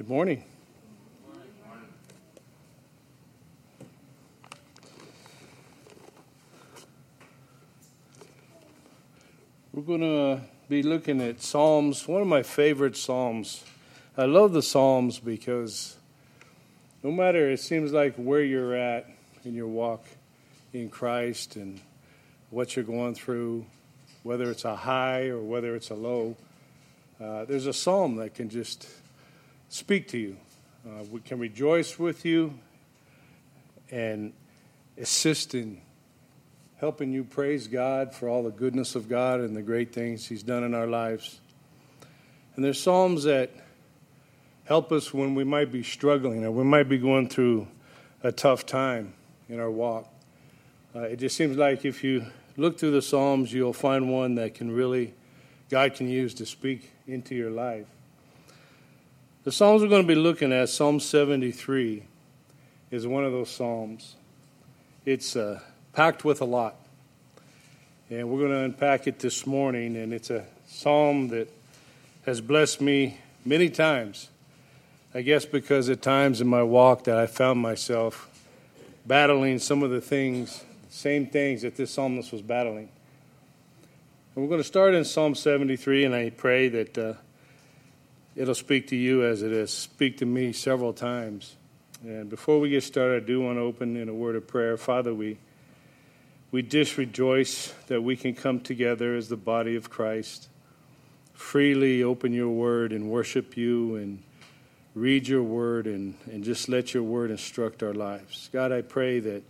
Good morning. We're going to be looking at Psalms, one of my favorite Psalms. I love the Psalms because no matter, it seems like where you're at in your walk in Christ and what you're going through, whether it's a high or whether it's a low, uh, there's a psalm that can just speak to you. Uh, we can rejoice with you and assist in helping you praise God for all the goodness of God and the great things He's done in our lives. And there's psalms that help us when we might be struggling or we might be going through a tough time in our walk. Uh, it just seems like if you look through the Psalms, you'll find one that can really, God can use to speak into your life. The Psalms we're going to be looking at, Psalm 73, is one of those Psalms. It's uh, packed with a lot. And we're going to unpack it this morning, and it's a Psalm that has blessed me many times. I guess because at times in my walk that I found myself battling some of the things, same things that this psalmist was battling. And we're going to start in Psalm 73, and I pray that uh, it'll speak to you as it has speak to me several times. And before we get started, I do want to open in a word of prayer. Father, we we just rejoice that we can come together as the body of Christ, freely open your word and worship you and read your word and, and just let your word instruct our lives. God, I pray that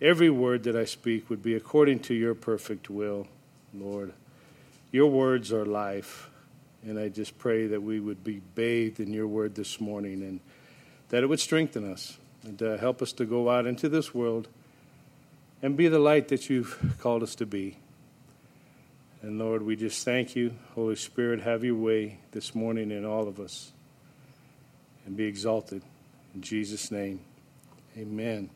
every word that I speak would be according to your perfect will, Lord. Your words are life. And I just pray that we would be bathed in your word this morning and that it would strengthen us and uh, help us to go out into this world and be the light that you've called us to be. And Lord, we just thank you. Holy Spirit, have your way this morning in all of us and be exalted. In Jesus' name, amen.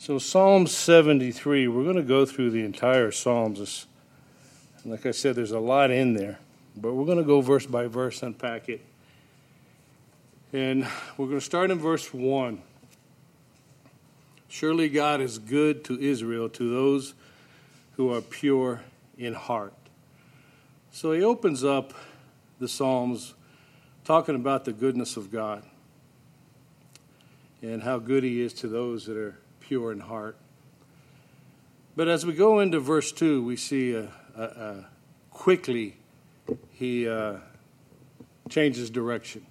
So, Psalm 73, we're going to go through the entire Psalms. Like I said, there's a lot in there. But we're going to go verse by verse, unpack it. And we're going to start in verse 1. Surely God is good to Israel, to those who are pure in heart. So he opens up the Psalms talking about the goodness of God and how good he is to those that are pure in heart. But as we go into verse 2, we see a, a, a quickly he uh, changes direction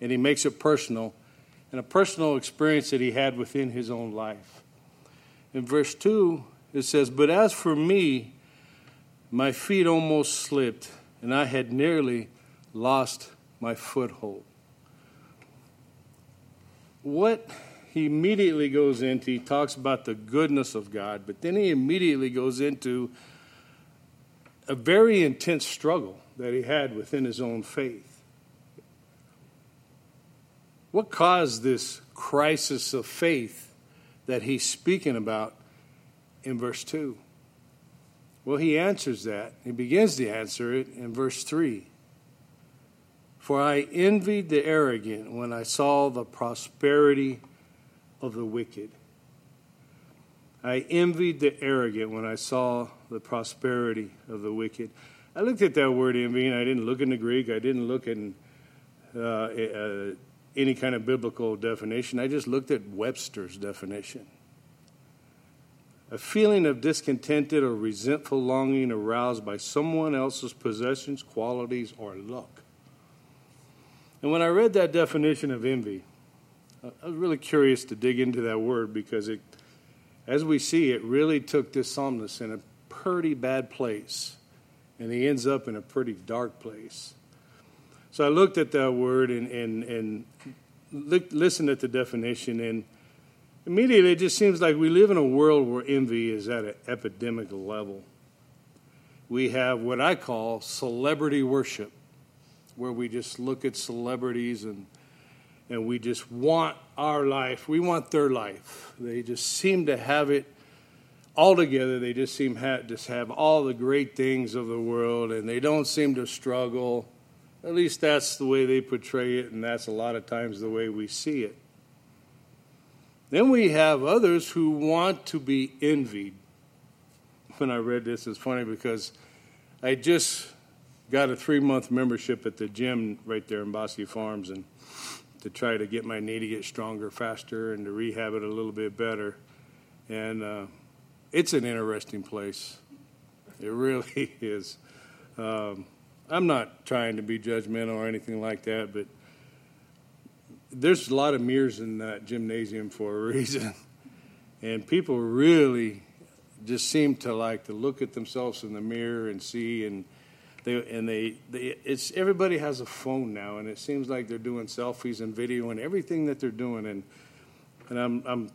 and he makes it personal and a personal experience that he had within his own life. In verse 2, it says, But as for me, my feet almost slipped, and I had nearly lost my foothold. What he immediately goes into, he talks about the goodness of God, but then he immediately goes into a very intense struggle that he had within his own faith. What caused this crisis of faith that he's speaking about in verse 2? Well, he answers that. He begins to answer it in verse 3. For I envied the arrogant when I saw the prosperity of the wicked. I envied the arrogant when I saw the prosperity of the wicked. I looked at that word envy, and I didn't look in the Greek. I didn't look in uh, uh, any kind of biblical definition. I just looked at Webster's definition. A feeling of discontented or resentful longing aroused by someone else's possessions, qualities, or luck. And when I read that definition of envy, I was really curious to dig into that word because it, as we see, it really took this psalmist in a pretty bad place and he ends up in a pretty dark place. So I looked at that word and, and, and looked, listened at the definition, and immediately it just seems like we live in a world where envy is at an epidemic level. We have what I call celebrity worship, where we just look at celebrities and and we just want our life. We want their life. They just seem to have it altogether they just seem to just have all the great things of the world and they don't seem to struggle At least that's the way they portray it, and that's a lot of times the way we see it. Then we have others who want to be envied. When I read this, it's funny because I just got a three month membership at the gym right there in Bosque Farms and to try to get my knee to get stronger faster and to rehab it a little bit better. And uh, it's an interesting place. It really is. Um, I'm not trying to be judgmental or anything like that, but there's a lot of mirrors in that gymnasium for a reason. And people really just seem to like to look at themselves in the mirror and see and they and they, they it's everybody has a phone now and it seems like they're doing selfies and video and everything that they're doing and and I'm I'm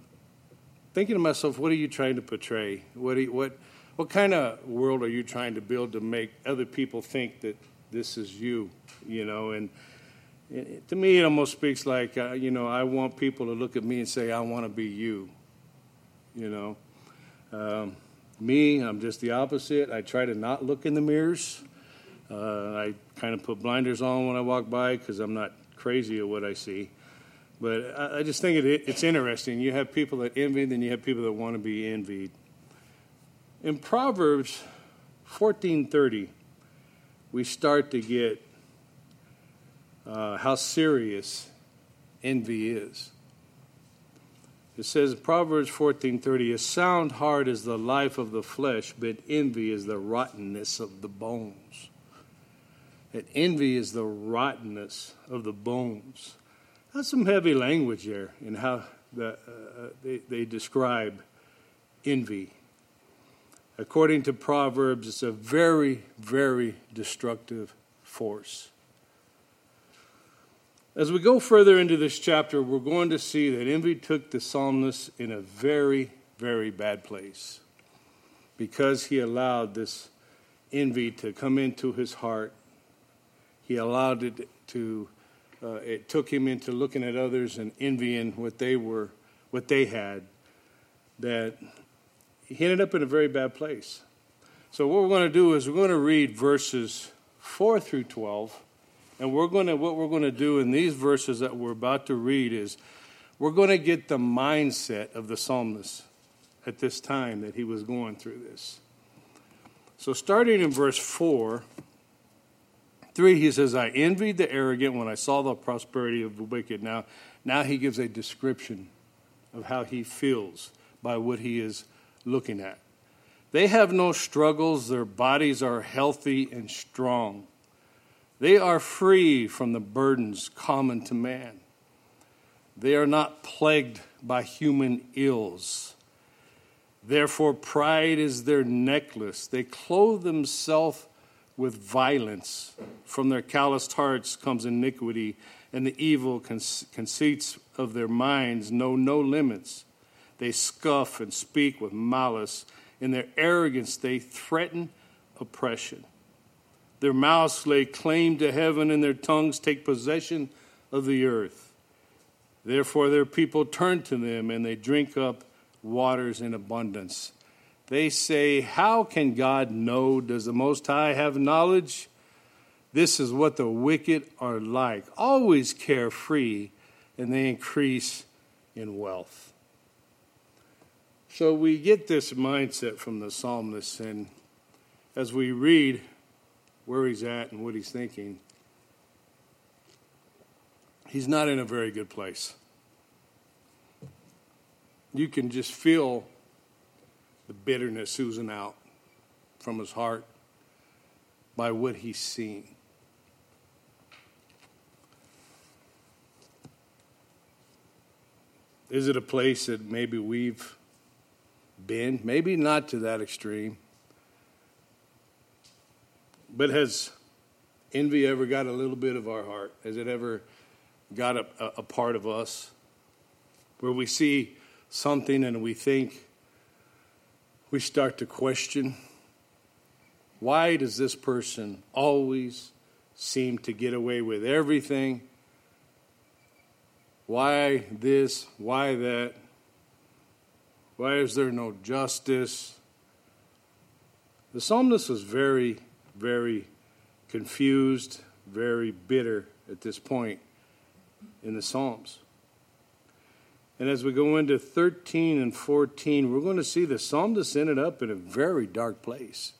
thinking to myself what are you trying to portray what you, what what kind of world are you trying to build to make other people think that this is you you know and it, to me, it almost speaks like, uh, you know, I want people to look at me and say, I want to be you. You know, um, me, I'm just the opposite. I try to not look in the mirrors. Uh, I kind of put blinders on when I walk by because I'm not crazy at what I see. But I, I just think it, it's interesting. You have people that envy, then you have people that want to be envied. In Proverbs 14:30, we start to get uh, how serious envy is. It says Proverbs 14:30, "A sound heart is the life of the flesh, but envy is the rottenness of the bones." That envy is the rottenness of the bones. That's some heavy language there in how the, uh, they, they describe envy. According to Proverbs, it's a very, very destructive force. As we go further into this chapter, we're going to see that envy took the psalmist in a very, very bad place because he allowed this envy to come into his heart. He allowed it to, uh, it took him into looking at others and envying what they were, what they had, that he ended up in a very bad place. So, what we're going to do is we're going to read verses 4 through 12 and we're going to, what we're going to do in these verses that we're about to read is we're going to get the mindset of the psalmist at this time that he was going through this. So, starting in verse 4, 3, he says, I envied the arrogant when I saw the prosperity of the wicked. Now, now he gives a description of how he feels by what he is looking at. They have no struggles, their bodies are healthy and strong. They are free from the burdens common to man. They are not plagued by human ills. Therefore, pride is their necklace. They clothe themselves with violence. From their calloused hearts comes iniquity, and the evil conceits of their minds know no limits. They scoff and speak with malice. In their arrogance, they threaten oppression. Their mouths lay claim to heaven, and their tongues take possession of the earth. Therefore, their people turn to them, and they drink up waters in abundance. They say, How can God know? Does the Most High have knowledge? This is what the wicked are like, always carefree, and they increase in wealth. So we get this mindset from the psalmist, and as we read where he's at and what he's thinking, he's not in a very good place. You can just feel the bitterness oozing out from his heart by what he's seen. Is it a place that maybe we've been? Maybe not to that extreme. But has envy ever got a little bit of our heart? Has it ever got a, a, part of us where we see something and we think, we start to question why does this person always seem to get away with everything? Why this? Why that? Why is there no justice? The psalmist was very very confused, very bitter at this point in the Psalms. And as we go into 13 and 14, we're going to see the psalmist ended up in a very dark place.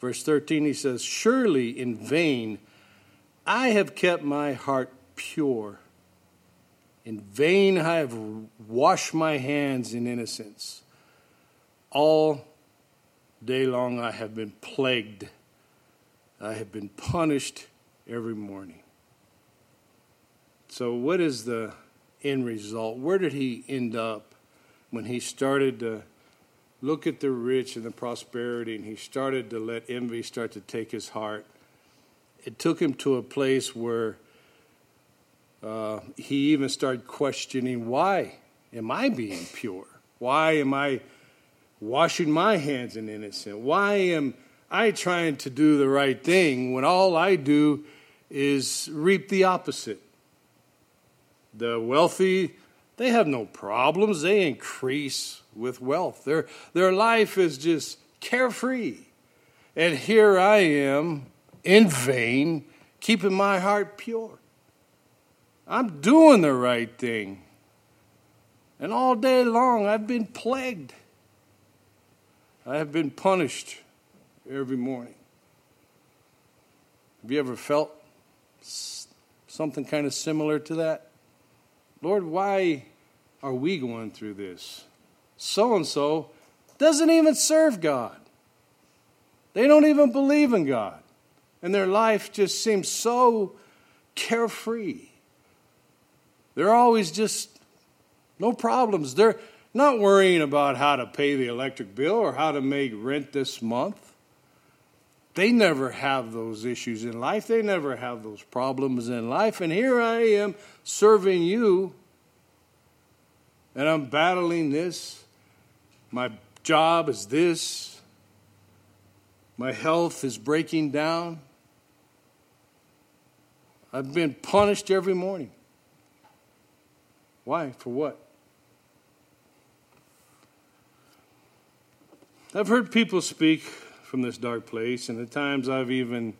Verse 13, he says, Surely in vain I have kept my heart pure. In vain I have washed my hands in innocence. All day long I have been plagued. I have been punished every morning. So, what is the end result? Where did he end up when he started to look at the rich and the prosperity and he started to let envy start to take his heart? It took him to a place where uh, he even started questioning why am I being pure? Why am I washing my hands in innocence? Why am I trying to do the right thing when all I do is reap the opposite? The wealthy, they have no problems. They increase with wealth. Their, their life is just carefree. And here I am in vain, keeping my heart pure. I'm doing the right thing. And all day long, I've been plagued. I have been punished every morning. Have you ever felt something kind of similar to that? Lord, why are we going through this? So and so doesn't even serve God. They don't even believe in God. And their life just seems so carefree. They're always just no problems. They're not worrying about how to pay the electric bill or how to make rent this month. They never have those issues in life. They never have those problems in life. And here I am serving you, and I'm battling this. My job is this. My health is breaking down. I've been punished every morning. Why? For what? I've heard people speak from this dark place, and at times I've even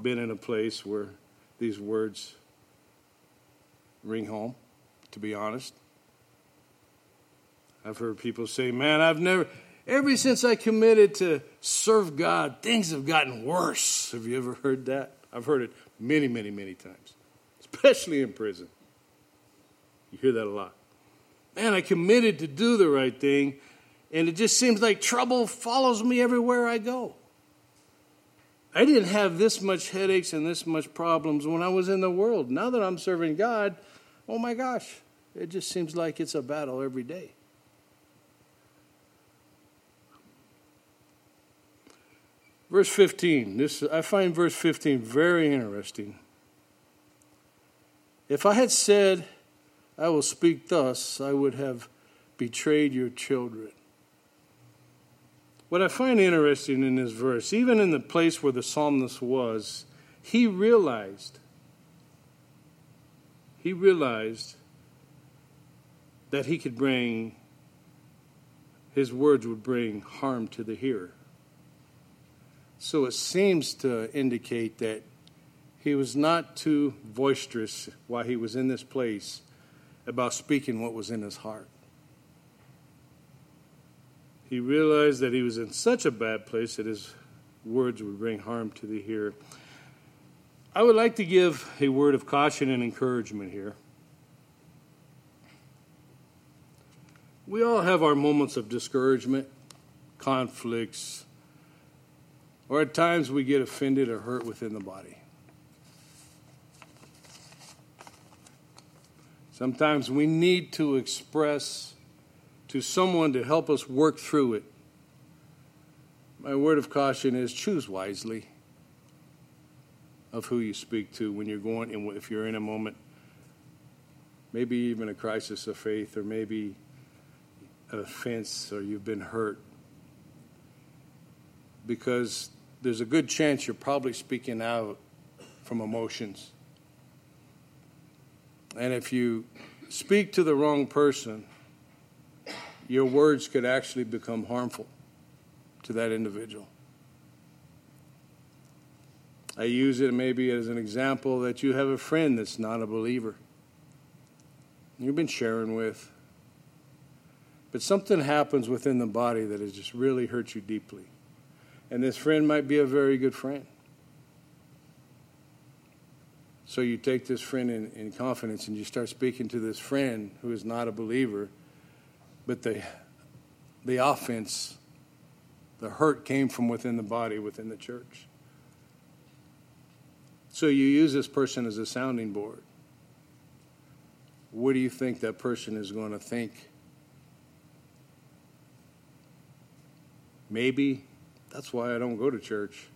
been in a place where these words ring home, to be honest. I've heard people say, Man, I've never, ever since I committed to serve God, things have gotten worse. Have you ever heard that? I've heard it many, many, many times, especially in prison. You hear that a lot. Man, I committed to do the right thing, and it just seems like trouble follows me everywhere I go. I didn't have this much headaches and this much problems when I was in the world. Now that I'm serving God, oh my gosh, it just seems like it's a battle every day. Verse 15. This I find verse 15 very interesting. If I had said, I will speak thus, I would have betrayed your children. What I find interesting in this verse, even in the place where the psalmist was, he realized, he realized that he could bring, his words would bring harm to the hearer. So it seems to indicate that he was not too boisterous while he was in this place about speaking what was in his heart he realized that he was in such a bad place that his words would bring harm to the hearer. I would like to give a word of caution and encouragement here. We all have our moments of discouragement, conflicts, or at times we get offended or hurt within the body. Sometimes we need to express to someone to help us work through it. My word of caution is choose wisely of who you speak to when you're going and if you're in a moment maybe even a crisis of faith or maybe an offense or you've been hurt because there's a good chance you're probably speaking out from emotions and if you speak to the wrong person your words could actually become harmful to that individual. I use it maybe as an example that you have a friend that's not a believer. You've been sharing with. But something happens within the body that has just really hurt you deeply. And this friend might be a very good friend. So you take this friend in, in confidence and you start speaking to this friend who is not a believer, but the, the offense, the hurt came from within the body, within the church. So you use this person as a sounding board. What do you think that person is going to think? Maybe that's why I don't go to church.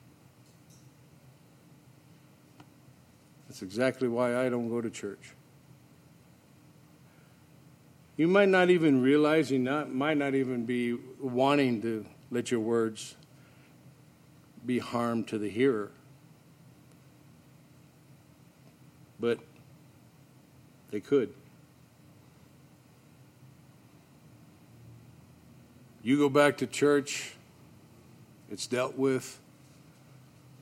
That's exactly why I don't go to church. You might not even realize, you not, might not even be wanting to let your words be harm to the hearer. But they could. You go back to church, it's dealt with,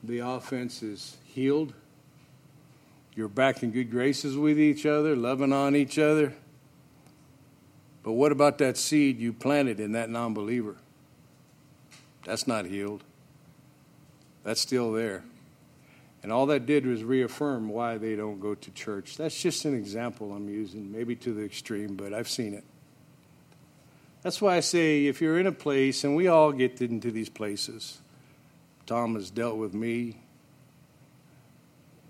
the offense is healed. You're back in good graces with each other, loving on each other. But what about that seed you planted in that non believer? That's not healed. That's still there. And all that did was reaffirm why they don't go to church. That's just an example I'm using, maybe to the extreme, but I've seen it. That's why I say if you're in a place, and we all get into these places, Tom has dealt with me,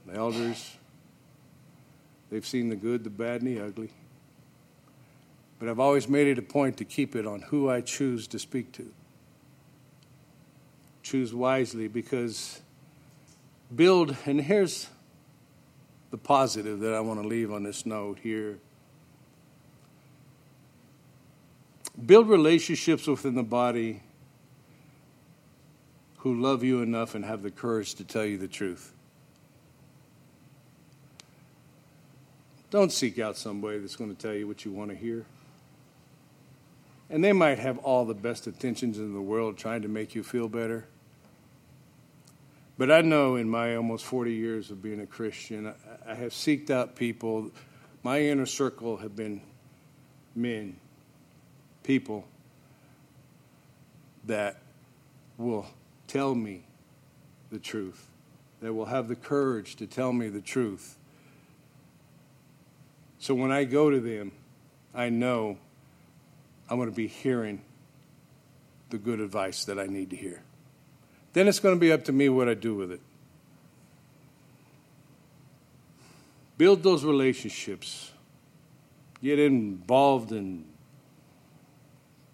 the elders, They've seen the good, the bad, and the ugly. But I've always made it a point to keep it on who I choose to speak to. Choose wisely because build, and here's the positive that I want to leave on this note here. Build relationships within the body who love you enough and have the courage to tell you the truth. Don't seek out somebody that's going to tell you what you want to hear. And they might have all the best intentions in the world trying to make you feel better. But I know in my almost 40 years of being a Christian, I have seeked out people. My inner circle have been men, people that will tell me the truth, that will have the courage to tell me the truth so when I go to them, I know I'm going to be hearing the good advice that I need to hear. Then it's going to be up to me what I do with it. Build those relationships. Get involved in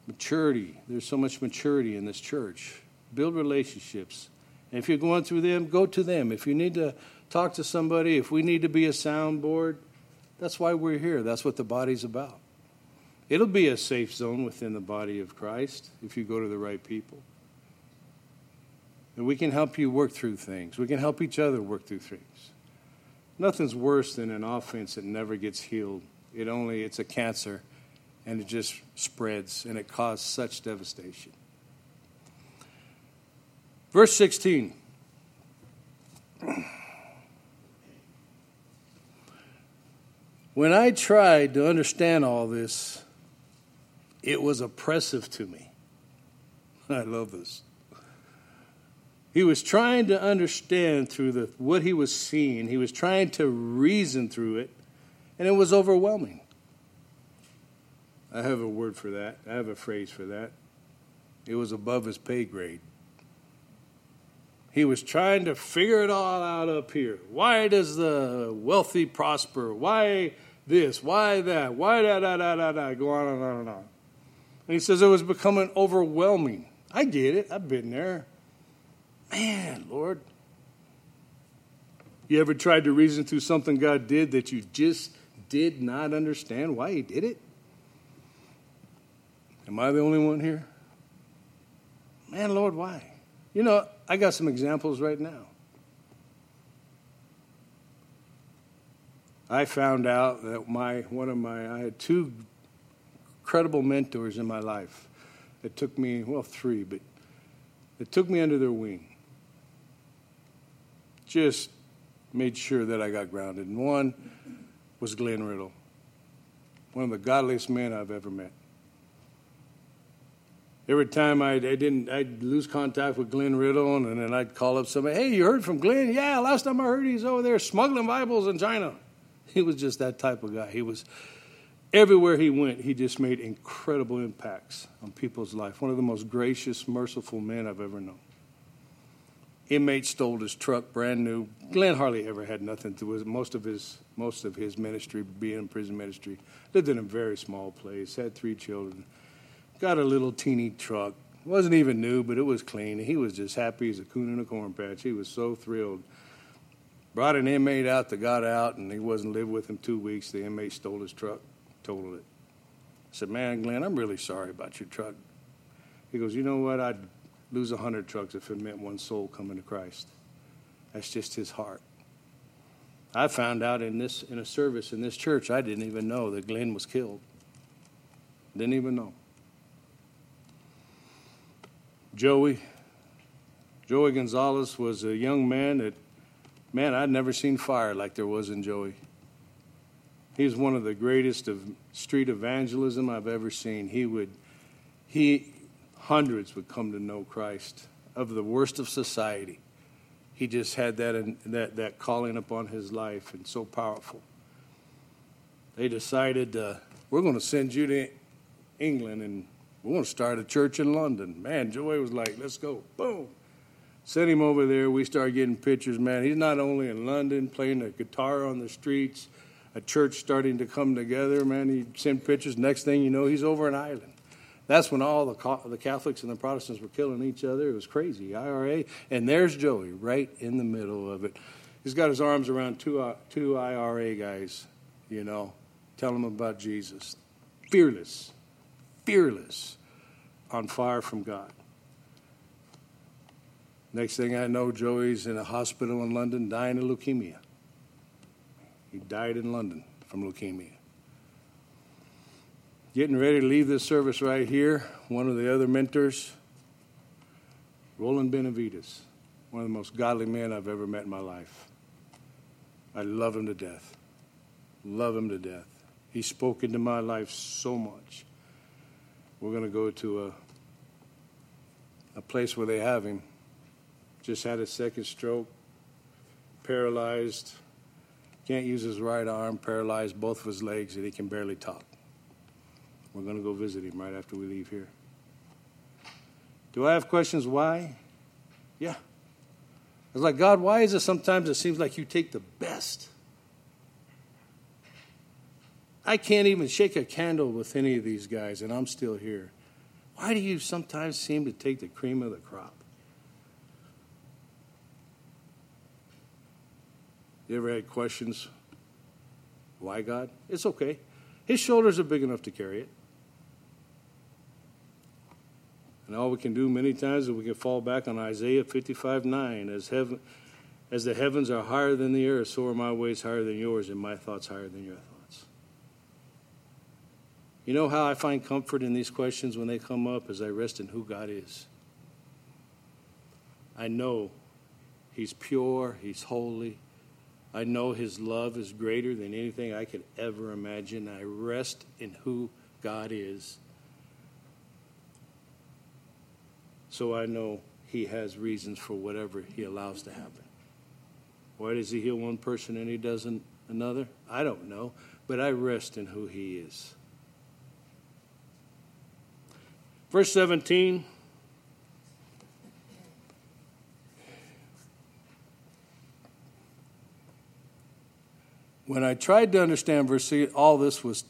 maturity. There's so much maturity in this church. Build relationships. And if you're going through them, go to them. If you need to talk to somebody, if we need to be a soundboard, that's why we're here. That's what the body's about. It'll be a safe zone within the body of Christ if you go to the right people. And we can help you work through things. We can help each other work through things. Nothing's worse than an offense that never gets healed. It only it's a cancer and it just spreads and it causes such devastation. Verse 16. When I tried to understand all this, it was oppressive to me. I love this. He was trying to understand through the, what he was seeing, he was trying to reason through it, and it was overwhelming. I have a word for that, I have a phrase for that. It was above his pay grade. He was trying to figure it all out up here. Why does the wealthy prosper? Why this, why that, why da da da da da, go on and on and on. And he says it was becoming overwhelming. I get it, I've been there. Man, Lord. You ever tried to reason through something God did that you just did not understand why He did it? Am I the only one here? Man, Lord, why? You know, I got some examples right now. I found out that my one of my I had two credible mentors in my life. It took me well three, but it took me under their wing. just made sure that I got grounded. And one was Glenn Riddle, one of the godliest men I've ever met. Every time I'd, I didn't, I'd lose contact with Glenn Riddle, and then I'd call up somebody. Hey, you heard from Glenn? Yeah, last time I heard, he's over there smuggling Bibles in China. He was just that type of guy. He was everywhere he went. He just made incredible impacts on people's life. One of the most gracious, merciful men I've ever known. Inmate stole his truck, brand new. Glenn hardly ever had nothing to do most of his most of his ministry being in prison ministry. Lived in a very small place, had three children got a little teeny truck. wasn't even new, but it was clean. He was just happy as a coon in a corn patch. He was so thrilled. Brought an inmate out that got out, and he wasn't lived with him two weeks. The inmate stole his truck, totaled it. I said, "Man, Glenn, I'm really sorry about your truck." He goes, "You know what? I'd lose a hundred trucks if it meant one soul coming to Christ." That's just his heart. I found out in this in a service in this church, I didn't even know that Glenn was killed. Didn't even know. Joey. Joey Gonzalez was a young man that, man, I'd never seen fire like there was in Joey. He's one of the greatest of street evangelism I've ever seen. He would, he, hundreds would come to know Christ of the worst of society. He just had that, that, that calling upon his life and so powerful. They decided, uh, we're going to send you to England and we want to start a church in London. Man, Joey was like, let's go. Boom. Sent him over there. We started getting pictures. Man, he's not only in London playing the guitar on the streets, a church starting to come together. Man, he sent pictures. Next thing you know, he's over in Ireland. That's when all the, the Catholics and the Protestants were killing each other. It was crazy. IRA. And there's Joey right in the middle of it. He's got his arms around two, uh, two IRA guys, you know, tell them about Jesus. Fearless fearless, on fire from God. Next thing I know, Joey's in a hospital in London dying of leukemia. He died in London from leukemia. Getting ready to leave this service right here, one of the other mentors, Roland Benavides, one of the most godly men I've ever met in my life. I love him to death. Love him to death. He spoke into my life so much. We're going to go to a, a place where they have him. Just had a second stroke, paralyzed, can't use his right arm, paralyzed both of his legs, and he can barely talk. We're going to go visit him right after we leave here. Do I have questions why? Yeah. I was like, God, why is it sometimes it seems like you take the best I can't even shake a candle with any of these guys, and I'm still here. Why do you sometimes seem to take the cream of the crop? You ever had questions? Why, God? It's okay. His shoulders are big enough to carry it. And all we can do many times is we can fall back on Isaiah 55 9. As, heaven, as the heavens are higher than the earth, so are my ways higher than yours, and my thoughts higher than your thoughts. You know how I find comfort in these questions when they come up as I rest in who God is. I know He's pure, He's holy. I know His love is greater than anything I could ever imagine. I rest in who God is. So I know He has reasons for whatever He allows to happen. Why does He heal one person and He doesn't another? I don't know, but I rest in who He is. Verse 17. When I tried to understand verse 6, all this was,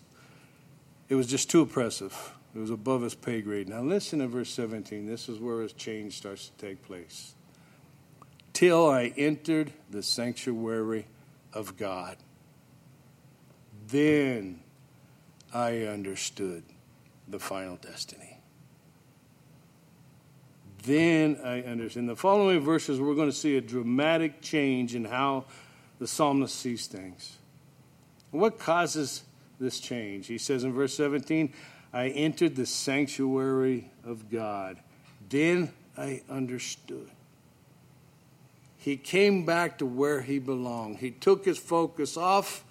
it was just too oppressive. It was above his pay grade. Now listen to verse 17. This is where his change starts to take place. Till I entered the sanctuary of God. Then I understood the final destiny then I understand. In the following verses, we're going to see a dramatic change in how the psalmist sees things. What causes this change? He says in verse 17, I entered the sanctuary of God. Then I understood. He came back to where he belonged. He took his focus off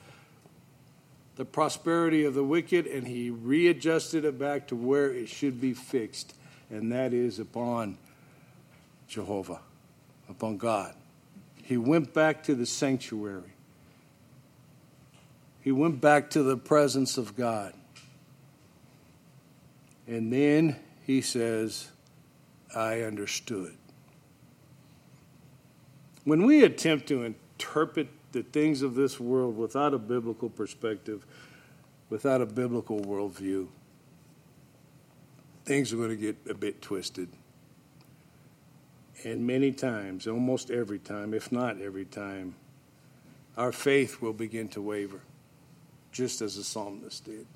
the prosperity of the wicked and he readjusted it back to where it should be fixed, and that is upon Jehovah, upon God. He went back to the sanctuary. He went back to the presence of God. And then he says, I understood. When we attempt to interpret the things of this world without a biblical perspective, without a biblical worldview, things are going to get a bit twisted. And many times, almost every time, if not every time, our faith will begin to waver, just as the psalmist did.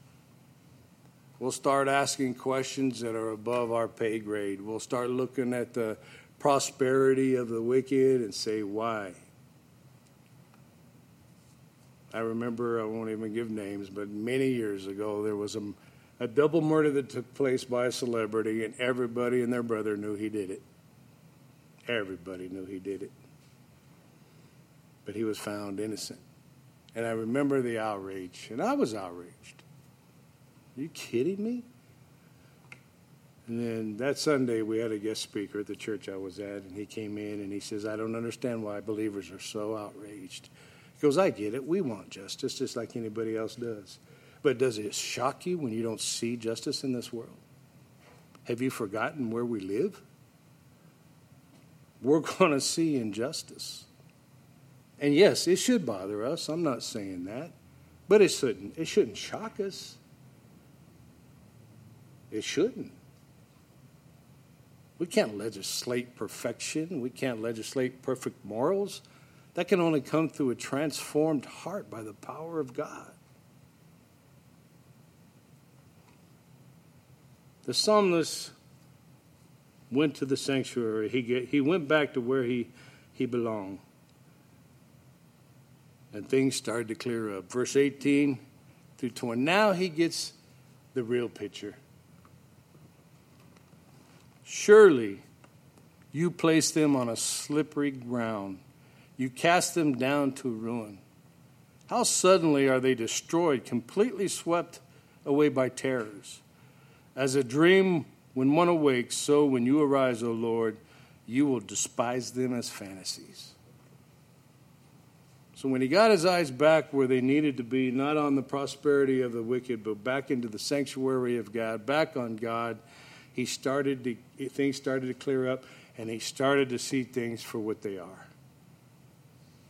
We'll start asking questions that are above our pay grade. We'll start looking at the prosperity of the wicked and say, why? I remember, I won't even give names, but many years ago, there was a, a double murder that took place by a celebrity, and everybody and their brother knew he did it. Everybody knew he did it. But he was found innocent. And I remember the outrage, and I was outraged. Are you kidding me? And then that Sunday, we had a guest speaker at the church I was at, and he came in and he says, I don't understand why believers are so outraged. He goes, I get it. We want justice just like anybody else does. But does it shock you when you don't see justice in this world? Have you forgotten where we live? We're going to see injustice. And yes, it should bother us. I'm not saying that. But it shouldn't. It shouldn't shock us. It shouldn't. We can't legislate perfection. We can't legislate perfect morals. That can only come through a transformed heart by the power of God. The psalmist went to the sanctuary. He, get, he went back to where he, he belonged. And things started to clear up. Verse 18 through 20. Now he gets the real picture. Surely you place them on a slippery ground. You cast them down to ruin. How suddenly are they destroyed, completely swept away by terrors. As a dream when one awakes, so when you arise, O Lord, you will despise them as fantasies. So when he got his eyes back where they needed to be, not on the prosperity of the wicked, but back into the sanctuary of God, back on God, he started to, things started to clear up, and he started to see things for what they are.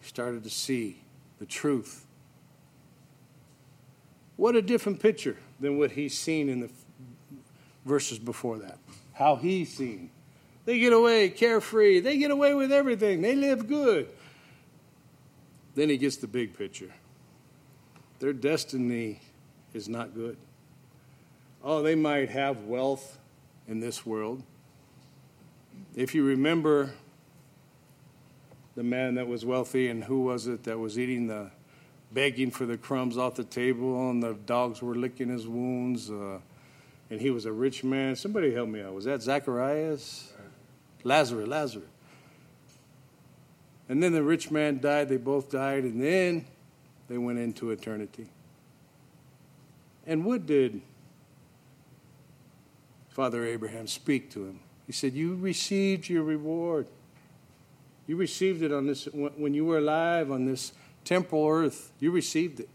He started to see the truth. What a different picture than what he's seen in the verses before that. How he's seen. They get away carefree. They get away with everything. They live good. Then he gets the big picture. Their destiny is not good. Oh, they might have wealth in this world. If you remember the man that was wealthy and who was it that was eating the begging for the crumbs off the table and the dogs were licking his wounds uh, and he was a rich man somebody help me out was that zacharias lazarus lazarus and then the rich man died they both died and then they went into eternity and what did Father Abraham speak to him. He said, You received your reward. You received it on this when you were alive on this temporal earth. You received it.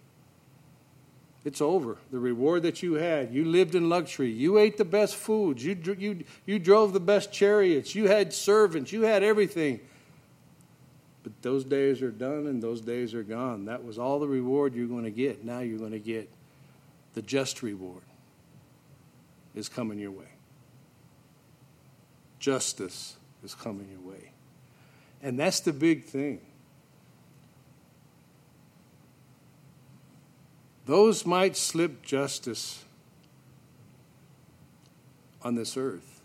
It's over. The reward that you had. You lived in luxury. You ate the best foods. You, you, you drove the best chariots. You had servants. You had everything. But those days are done and those days are gone. That was all the reward you're going to get. Now you're going to get the just reward is coming your way. Justice is coming your way. And that's the big thing. Those might slip justice on this earth.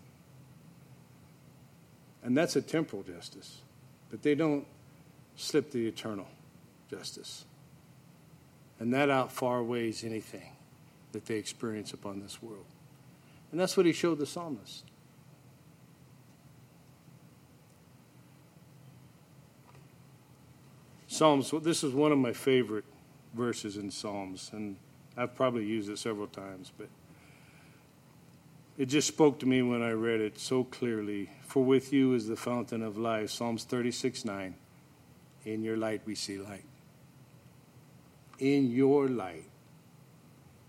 And that's a temporal justice. But they don't slip the eternal justice. And that out far weighs anything that they experience upon this world. And that's what he showed the psalmist. Psalms, this is one of my favorite verses in Psalms, and I've probably used it several times, but it just spoke to me when I read it so clearly. For with you is the fountain of life. Psalms 36 9. In your light we see light. In your light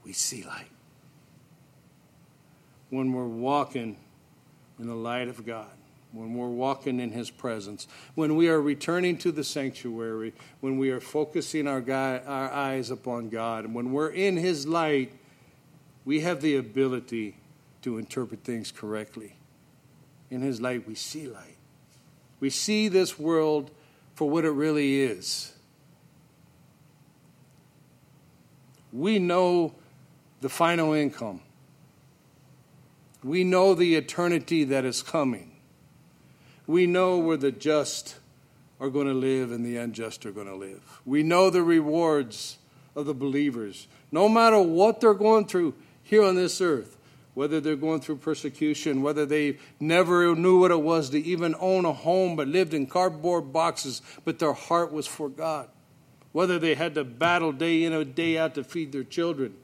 we see light. When we're walking in the light of God, when we're walking in His presence, when we are returning to the sanctuary, when we are focusing our, God, our eyes upon God, and when we're in His light, we have the ability to interpret things correctly. In His light, we see light. We see this world for what it really is. We know the final income. We know the eternity that is coming. We know where the just are going to live and the unjust are going to live. We know the rewards of the believers. No matter what they're going through here on this earth, whether they're going through persecution, whether they never knew what it was to even own a home but lived in cardboard boxes, but their heart was for God, whether they had to battle day in and day out to feed their children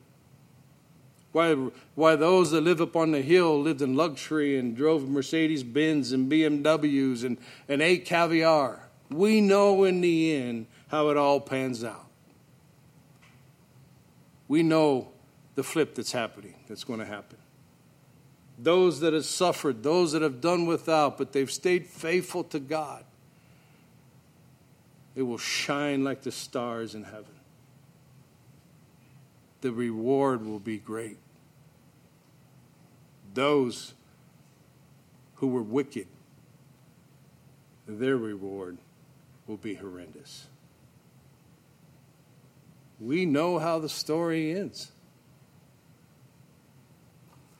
why, why those that live up on the hill lived in luxury and drove Mercedes Benz and BMWs and, and ate caviar. We know in the end how it all pans out. We know the flip that's happening, that's going to happen. Those that have suffered, those that have done without, but they've stayed faithful to God, they will shine like the stars in heaven. The reward will be great those who were wicked, their reward will be horrendous. We know how the story ends.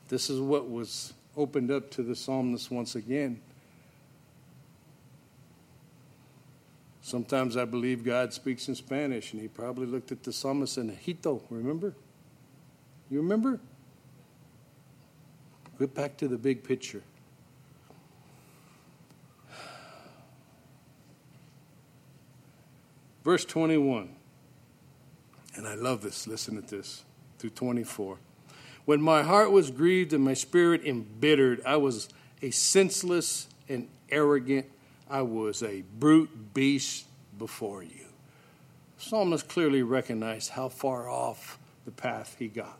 This is what was opened up to the psalmist once again. Sometimes I believe God speaks in Spanish, and he probably looked at the psalmist and Hito, remember? You remember? Get back to the big picture. Verse 21. And I love this. Listen to this. Through 24. When my heart was grieved and my spirit embittered, I was a senseless and arrogant. I was a brute beast before you. Psalmist clearly recognized how far off the path he got.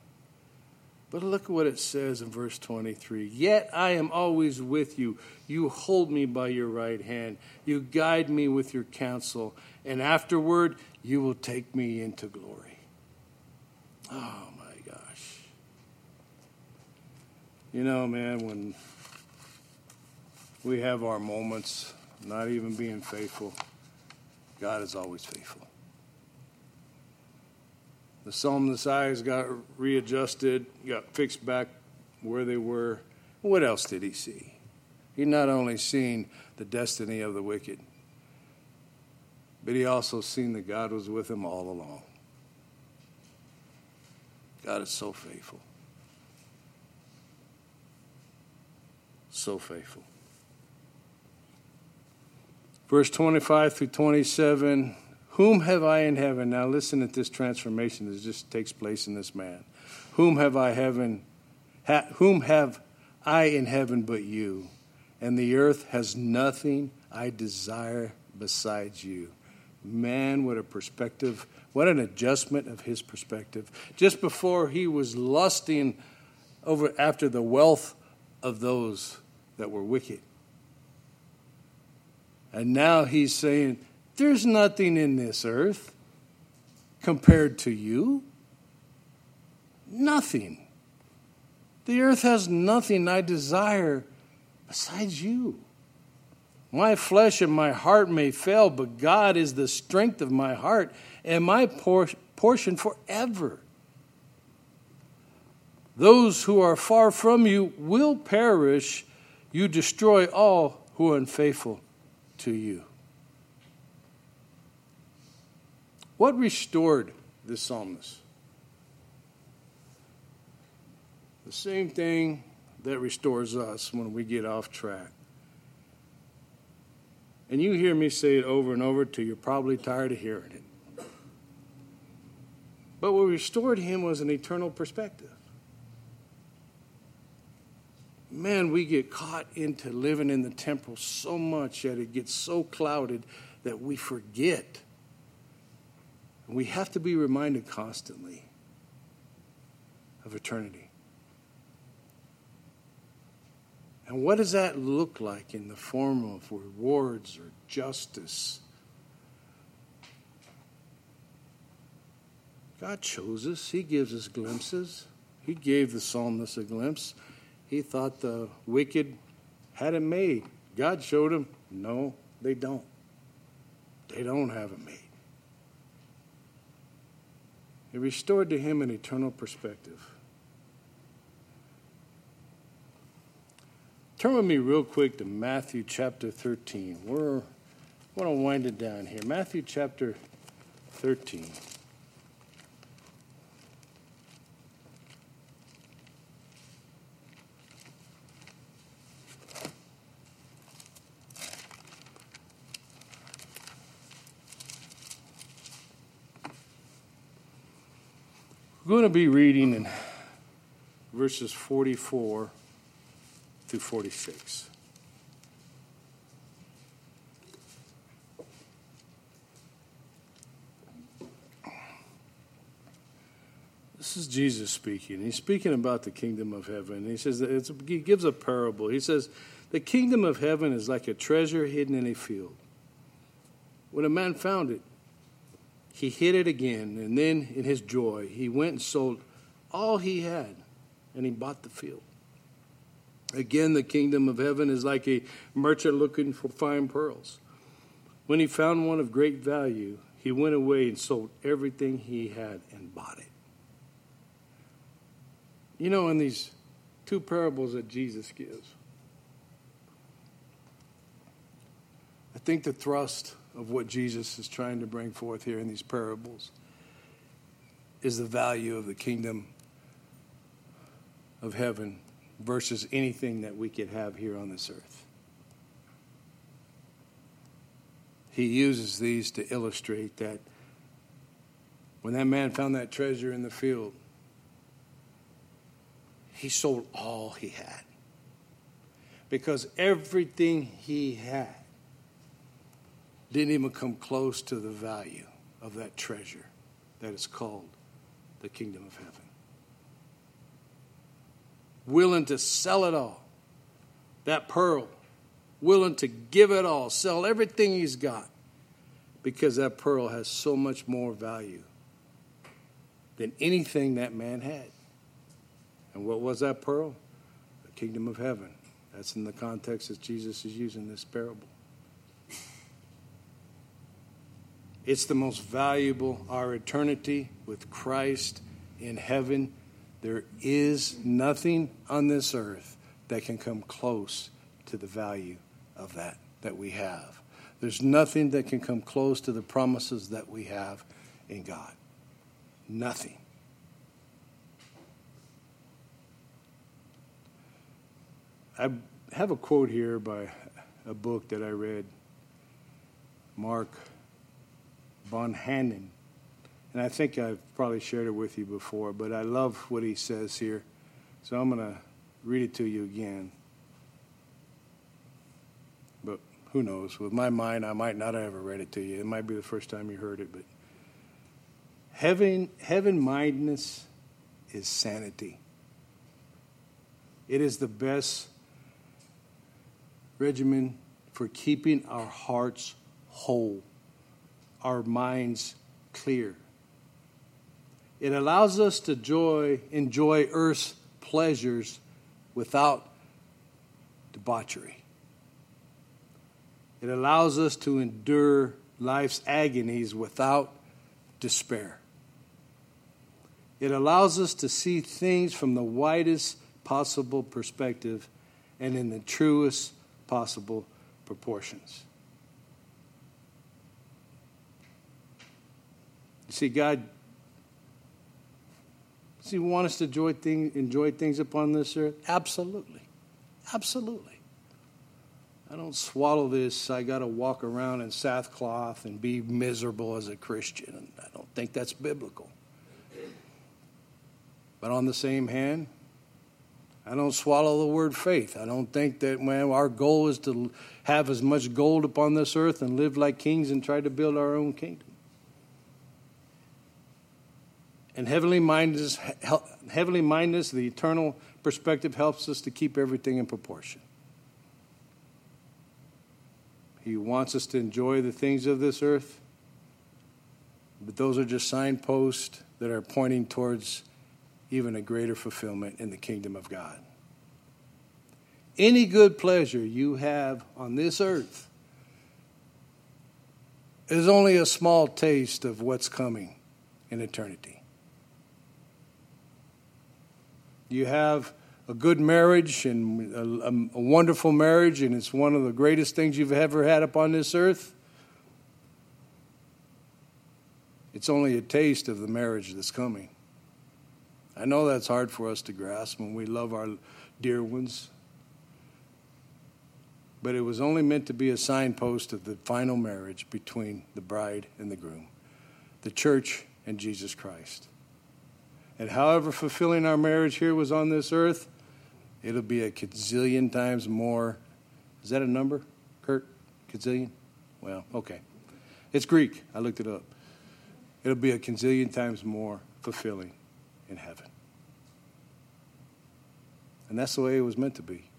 But look at what it says in verse 23 Yet I am always with you. You hold me by your right hand. You guide me with your counsel. And afterward, you will take me into glory. Oh my gosh. You know, man, when we have our moments, not even being faithful, God is always faithful. The psalmist's eyes got readjusted, got fixed back where they were. What else did he see? He not only seen the destiny of the wicked, but he also seen that God was with him all along. God is so faithful. So faithful. Verse 25 through 27 whom have I in heaven? Now listen at this transformation that just takes place in this man. Whom have I heaven? Ha, whom have I in heaven but you? And the earth has nothing I desire besides you. Man, what a perspective! What an adjustment of his perspective. Just before he was lusting over after the wealth of those that were wicked. And now he's saying, there's nothing in this earth compared to you. Nothing. The earth has nothing I desire besides you. My flesh and my heart may fail, but God is the strength of my heart and my por- portion forever. Those who are far from you will perish. You destroy all who are unfaithful to you. What restored the psalmist? The same thing that restores us when we get off track. And you hear me say it over and over till you're probably tired of hearing it. But what restored him was an eternal perspective. Man, we get caught into living in the temporal so much that it gets so clouded that we forget. We have to be reminded constantly of eternity. And what does that look like in the form of rewards or justice? God chose us, He gives us glimpses. He gave the psalmist a glimpse. He thought the wicked had it made. God showed him, no, they don't. They don't have it made. It restored to him an eternal perspective. Turn with me real quick to Matthew chapter 13. We're going to wind it down here. Matthew chapter 13. We're going to be reading in verses 44 through 46. This is Jesus speaking. He's speaking about the kingdom of heaven. He says that he gives a parable. He says, The kingdom of heaven is like a treasure hidden in a field. When a man found it, he hid it again, and then in his joy, he went and sold all he had, and he bought the field. Again, the kingdom of heaven is like a merchant looking for fine pearls. When he found one of great value, he went away and sold everything he had and bought it. You know, in these two parables that Jesus gives, I think the thrust of what Jesus is trying to bring forth here in these parables is the value of the kingdom of heaven versus anything that we could have here on this earth. He uses these to illustrate that when that man found that treasure in the field, he sold all he had. Because everything he had didn't even come close to the value of that treasure that is called the kingdom of heaven willing to sell it all. That pearl, willing to give it all, sell everything he's got, because that pearl has so much more value than anything that man had. And what was that pearl? The kingdom of heaven. That's in the context that Jesus is using this parable. It's the most valuable, our eternity with Christ in heaven there is nothing on this earth that can come close to the value of that that we have. There's nothing that can come close to the promises that we have in God. Nothing. I have a quote here by a book that I read, Mark Buchanan and I think I've probably shared it with you before, but I love what he says here. So I'm going to read it to you again. But who knows? With my mind, I might not have ever read it to you. It might be the first time you heard it, but heaven, heaven mindedness is sanity. It is the best regimen for keeping our hearts whole, our minds clear. It allows us to joy, enjoy earth's pleasures without debauchery. It allows us to endure life's agonies without despair. It allows us to see things from the widest possible perspective and in the truest possible proportions. See, God does he want us to enjoy, thing, enjoy things upon this earth? Absolutely. Absolutely. I don't swallow this. I got to walk around in sackcloth and be miserable as a Christian. I don't think that's biblical. But on the same hand, I don't swallow the word faith. I don't think that man, our goal is to have as much gold upon this earth and live like kings and try to build our own kingdom. And heavenly mindedness, heavenly mindedness, the eternal perspective helps us to keep everything in proportion. He wants us to enjoy the things of this earth, but those are just signposts that are pointing towards even a greater fulfillment in the kingdom of God. Any good pleasure you have on this earth is only a small taste of what's coming in eternity. You have a good marriage and a, a, wonderful marriage, and it's one of the greatest things you've ever had upon this earth, it's only a taste of the marriage that's coming. I know that's hard for us to grasp when we love our dear ones, but it was only meant to be a signpost of the final marriage between the bride and the groom, the church and Jesus Christ. And however fulfilling our marriage here was on this earth, It'll be a gazillion times more. Is that a number, Kurt? Gazillion? Well, okay. It's Greek. I looked it up. It'll be a gazillion times more fulfilling in heaven. And that's the way it was meant to be.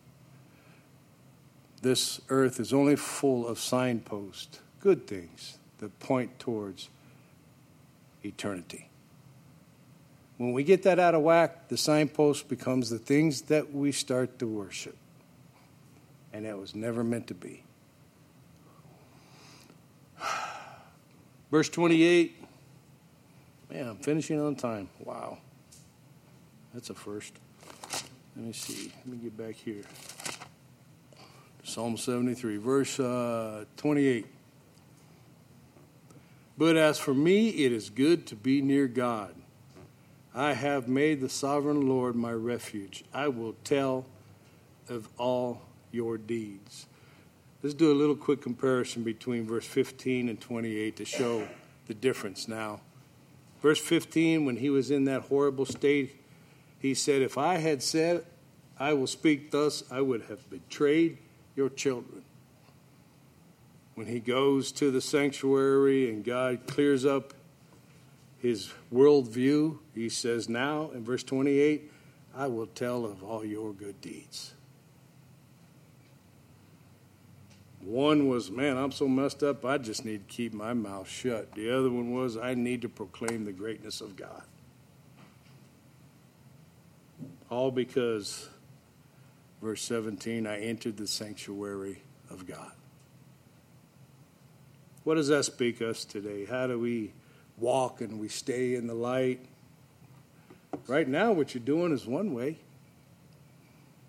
This earth is only full of signposts, good things that point towards eternity. When we get that out of whack, the signpost becomes the things that we start to worship. And that was never meant to be. Verse 28. Man, I'm finishing on time. Wow. That's a first. Let me see. Let me get back here. Psalm 73, verse uh, 28. But as for me, it is good to be near God. I have made the sovereign Lord my refuge. I will tell of all your deeds. Let's do a little quick comparison between verse 15 and 28 to show the difference now. Verse 15, when he was in that horrible state, he said, If I had said, I will speak thus, I would have betrayed your children. When he goes to the sanctuary and God clears up his worldview, he says now in verse 28, I will tell of all your good deeds. One was, man, I'm so messed up, I just need to keep my mouth shut. The other one was, I need to proclaim the greatness of God. All because, verse 17, I entered the sanctuary of God. What does that speak us today? How do we walk and we stay in the light. Right now, what you're doing is one way.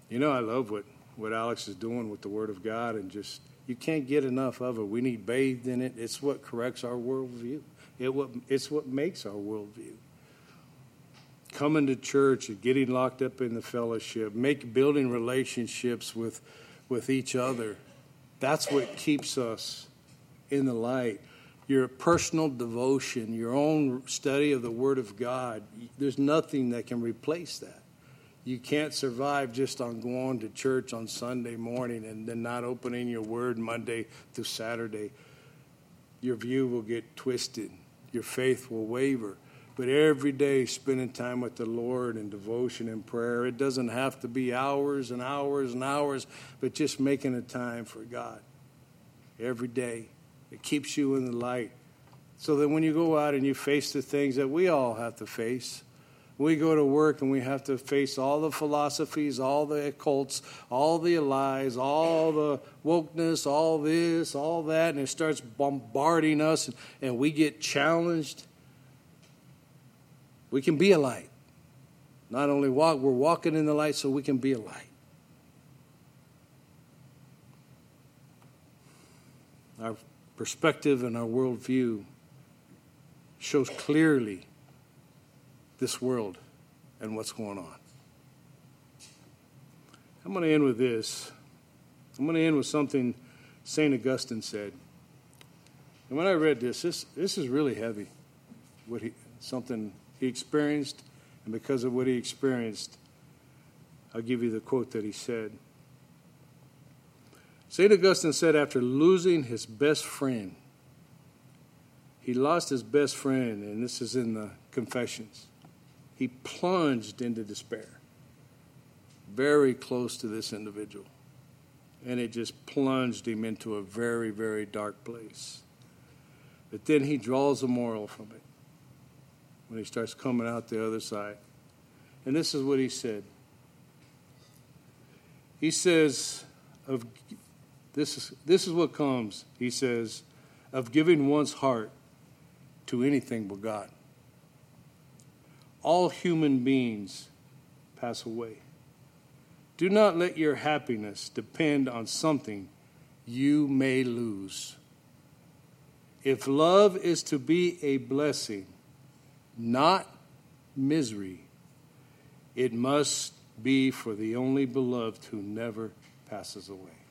You know, I love what, what Alex is doing with the Word of God, and just, you can't get enough of it. We need bathed in it. It's what corrects our worldview, it what, it's what makes our worldview. Coming to church and getting locked up in the fellowship, make building relationships with, with each other. That's what keeps us in the light your personal devotion, your own study of the Word of God, there's nothing that can replace that. You can't survive just on going to church on Sunday morning and then not opening your Word Monday through Saturday. Your view will get twisted, your faith will waver. But every day, spending time with the Lord in devotion and prayer, it doesn't have to be hours and hours and hours, but just making a time for God every day it keeps you in the light. So that when you go out and you face the things that we all have to face, we go to work and we have to face all the philosophies, all the occults, all the lies, all the wokeness, all this, all that, and it starts bombarding us and, and we get challenged. We can be a light. Not only walk, we're walking in the light so we can be a light. Our perspective and our worldview shows clearly this world and what's going on. I'm going to end with this. I'm going to end with something St. Augustine said. And when I read this, this, this is really heavy. What he, something he experienced, and because of what he experienced, I'll give you the quote that he said. St. Augustine said, after losing his best friend, he lost his best friend, and this is in the Confessions. He plunged into despair, very close to this individual. And it just plunged him into a very, very dark place. But then he draws a moral from it when he starts coming out the other side. And this is what he said. He says, of this is this is what comes, he says, of giving one's heart to anything but God. All human beings pass away. Do not let your happiness depend on something you may lose. If love is to be a blessing, not misery, it must be for the only beloved who never passes away.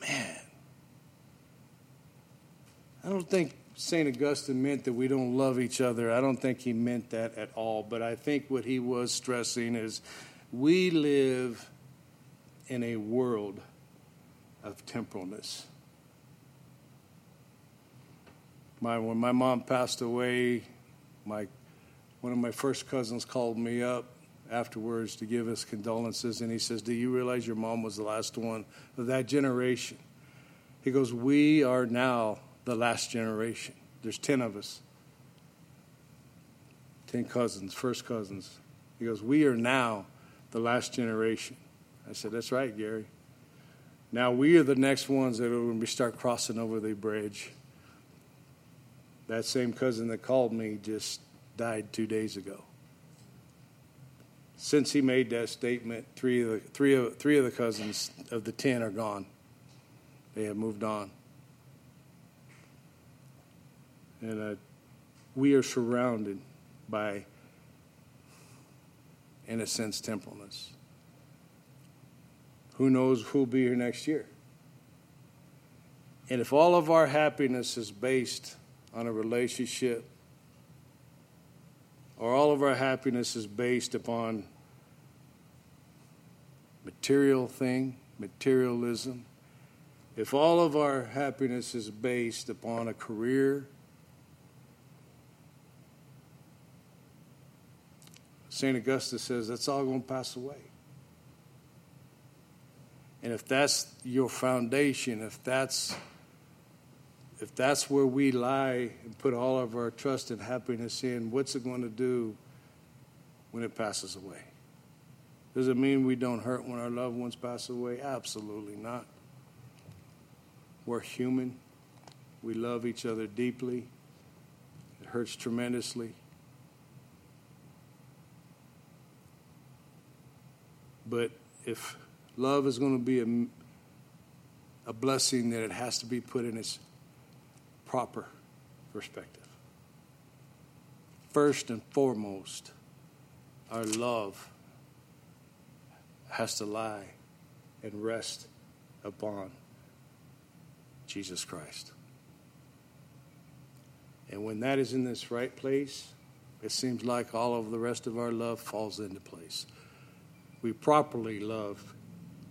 Man, I don't think St. Augustine meant that we don't love each other. I don't think he meant that at all. But I think what he was stressing is we live in a world of temporalness. My, when my mom passed away, my, one of my first cousins called me up afterwards to give us condolences, and he says, Do you realize your mom was the last one of that generation? He goes, We are now the last generation. There's 10 of us. 10 cousins, first cousins. He goes, We are now the last generation. I said, That's right, Gary. Now we are the next ones that going to start crossing over the bridge. That same cousin that called me just died two days ago. Since he made that statement, three of the, three of, three of the cousins of the ten are gone. They have moved on. And uh, we are surrounded by, in a sense, temporalness. Who knows who'll be here next year? And if all of our happiness is based on a relationship, or all of our happiness is based upon material thing, materialism, if all of our happiness is based upon a career, St. Augustine says that's all going to pass away. And if that's your foundation, if that's if that's where we lie and put all of our trust and happiness in, what's it going to do when it passes away? Does it mean we don't hurt when our loved ones pass away? Absolutely not. We're human. We love each other deeply. It hurts tremendously. But if love is going to be a, a blessing, then it has to be put in its proper perspective. First and foremost, our love has to lie and rest upon Jesus Christ. And when that is in this right place, it seems like all of the rest of our love falls into place we properly love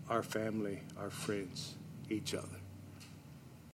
our family, our friends, each other.